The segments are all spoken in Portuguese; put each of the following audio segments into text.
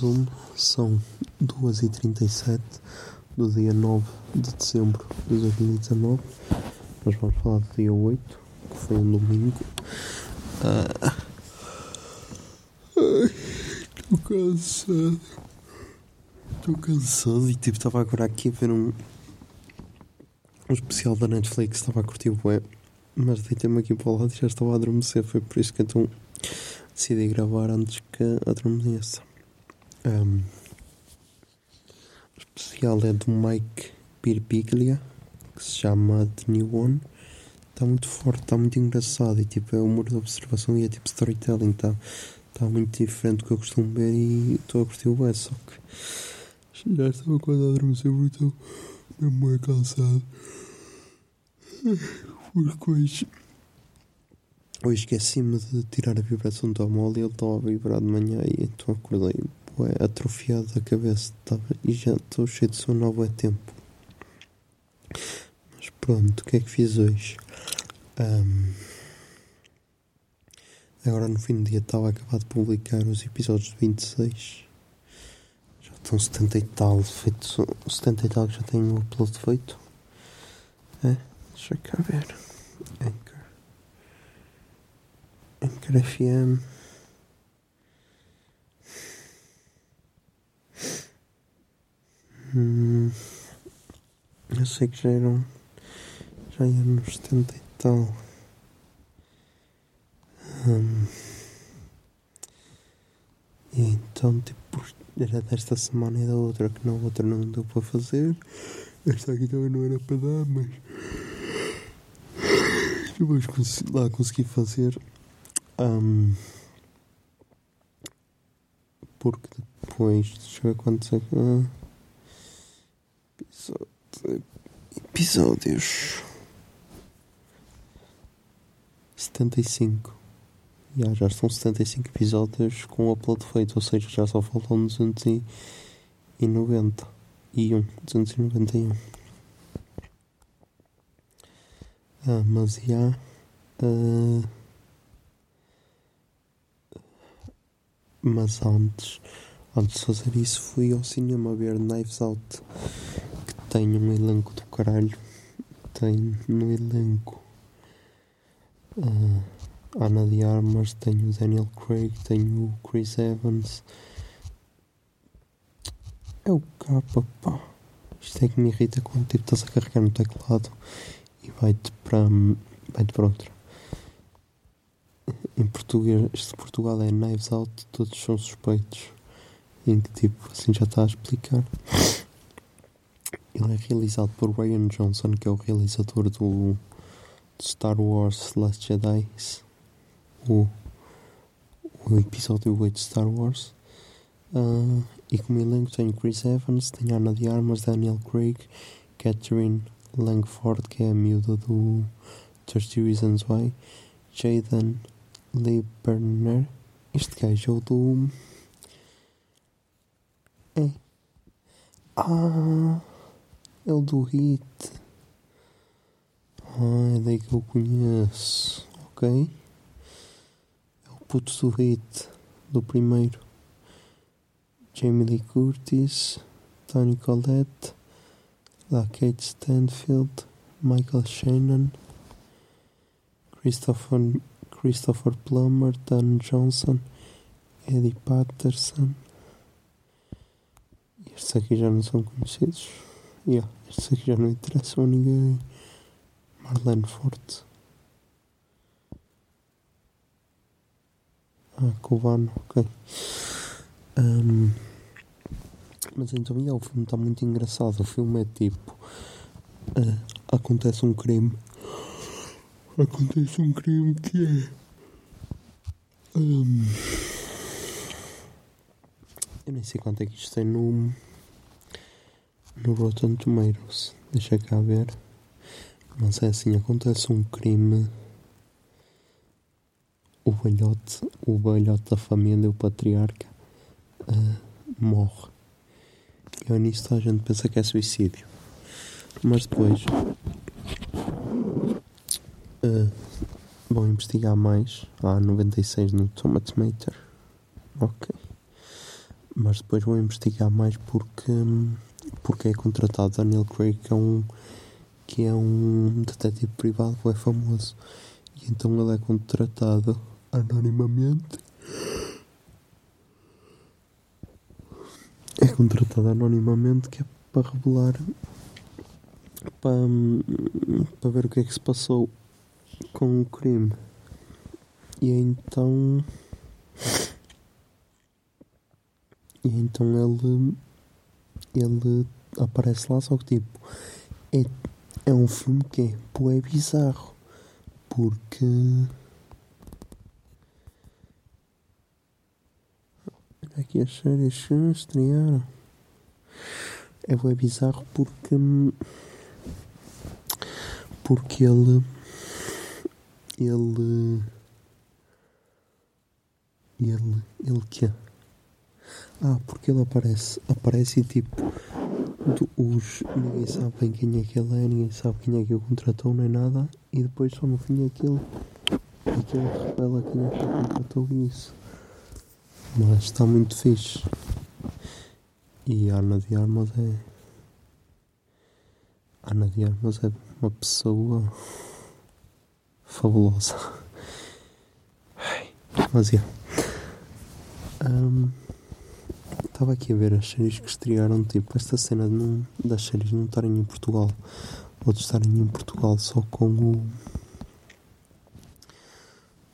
Zoom, são 2h37 do dia 9 de dezembro de 2019. Nós vamos falar do dia 8, que foi um domingo. Ah, Estou cansado. Estou cansado e tipo, estava agora aqui a ver um, um especial da Netflix, estava a curtir o web, mas deitei-me aqui para o lado e já estava a adormecer. Foi por isso que então decidi gravar antes que adormeça. Um, o especial é do Mike Birbiglia, que se chama The New One. Está muito forte, está muito engraçado e tipo, é humor de observação e é tipo storytelling. Está tá muito diferente do que eu costumo ver e estou a curtir o bem, só que já estava quase a adormecer porque estou mesmo muito cansado. Porque hoje, hoje esqueci-me de tirar a vibração do telemóvel e ele estava a vibrar de manhã e então acordei bué, atrofiado da cabeça estava, e já estou cheio de sono há bué tempo. Mas pronto, o que é que fiz hoje? Ahm, agora no fim do dia estava a acabar de publicar os episódios de 26. Já estão 70 e tal, feito, 70 e tal que já tenho o upload feito. É, deixa cá ver. Anchor. Anchor FM. Hum, eu sei que já eram. Já eram nos 70 e tal. Hum, e então, tipo, era desta semana e da outra, que na outra não deu para fazer. Esta aqui também não era para dar, mas. Depois lá consegui fazer. hum, porque depois. Deixa eu ver quantos é que. Episódios. 75 Já, já estão 75 episódios com o upload feito, ou seja, já só faltam 290 e um, 291 ah, mas já ah, mas antes antes de fazer isso fui ao cinema ver Knives Out tem um elenco do caralho. Tem no elenco. Ah, Ana de Armas, tenho o Daniel Craig, tenho o Chris Evans. É o capa pá. Isto é que me irrita quando tipo, estás a carregar no teclado e vai-te para vai-te para outro em português, de Portugal é Knives Out, todos são suspeitos. Em que tipo, assim já está a explicar ele é realizado por Ryan Johnson, que é o realizador do, Star Wars Last Jedi, o, o episódio 8 de Star Wars. Ah, e como elenco tem Chris Evans, tem Ana de Armas, Daniel Craig, Catherine Langford, que é a miúda do 30 Reasons Why, Jaden Lieberner, este gajo é o do. É. Ah! É o do Hit. Ah, é daí que eu conheço. Ok. É o puto do Hit. Do primeiro. Jamie Lee Curtis. Tony Collette. Da Kate Stanfield. Michael Shannon. Christopher, Christopher Plummer. Dan Johnson. Eddie Patterson. Estes aqui já não são conhecidos. Yeah, estes aqui já não interessam a ninguém. Marlene Forte. Ah, Cubano, ok. Ahm, mas então, yeah, o filme está muito engraçado. O filme é tipo. ah, acontece um crime. Acontece um crime que é. ahm, eu nem sei quanto é que isto tem no. No Rotten Tomatoes. Deixa cá ver. Mas é assim, acontece um crime. O velhote, o velhote da família, o patriarca, ah, morre. E ao início a gente pensa que é suicídio. Mas depois ah, vão investigar mais. Há 96 no Tomatometer. Ok. Mas depois vão investigar mais porque, porque é contratado Daniel Craig, que é um, que é um detetive privado, é famoso. E então ele é contratado anonimamente. É contratado anonimamente que é para revelar para, para ver o que é que se passou com o crime. E então e então ele ele aparece lá só que tipo é, é um filme que é, pô, é bizarro porque Olha aqui as séries que estrearam. É bem bizarro porque. Porque ele. Ele. Ele. Ele que Ah, porque ele aparece. Aparece e tipo. os, ninguém sabe bem quem é que ele é, ninguém sabe quem é que o contratou, nem nada. E depois só no fim é ele. É que ele revela quem é que o contratou e isso. Mas está muito fixe. E a Ana de Armas é. a Ana de Armas é uma pessoa fabulosa. Mas é. Estava aqui a ver as séries que estrearam, tipo, esta cena de não, das séries não estarem em Portugal, ou de estarem em Portugal só com o.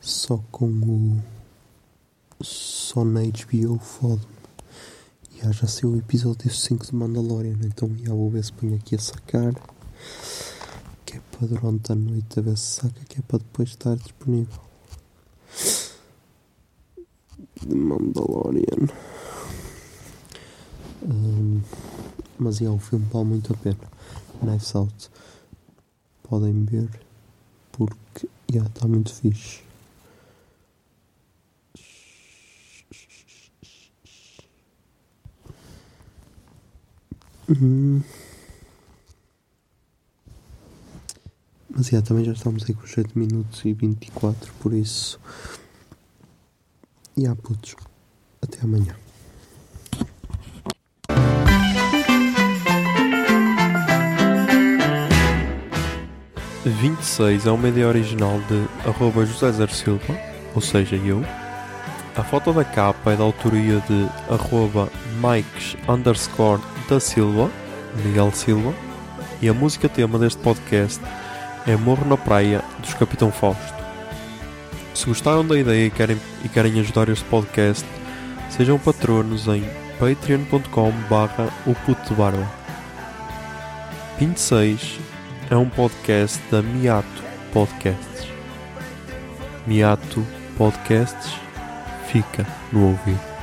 só com o. só na HBO fode Já, já saiu o episódio 5 de Mandalorian, então já vou ver se ponho aqui a sacar. Que é para durante a noite a ver se saca, que é para depois estar disponível. De Mandalorian. Hum, mas é, o filme vale muito a pena. Knives Out. Podem ver porque já está muito fixe. Hum. Mas já, também já estamos aí com 7 minutos e 24, por isso. E há putos. Até amanhã. 26 é uma ideia original de arroba José Zer Silva, ou seja, eu. A foto da capa é da autoria de arroba Mikes underscore da Silva, Miguel Silva. E a música tema deste podcast é Morro na Praia, dos Capitão Fausto. Se gostaram da ideia e querem, e querem ajudar este podcast, sejam patronos em patreon.com barra o puto de barba. 26 é um podcast da Miato Podcasts. Miato Podcasts fica no ouvido.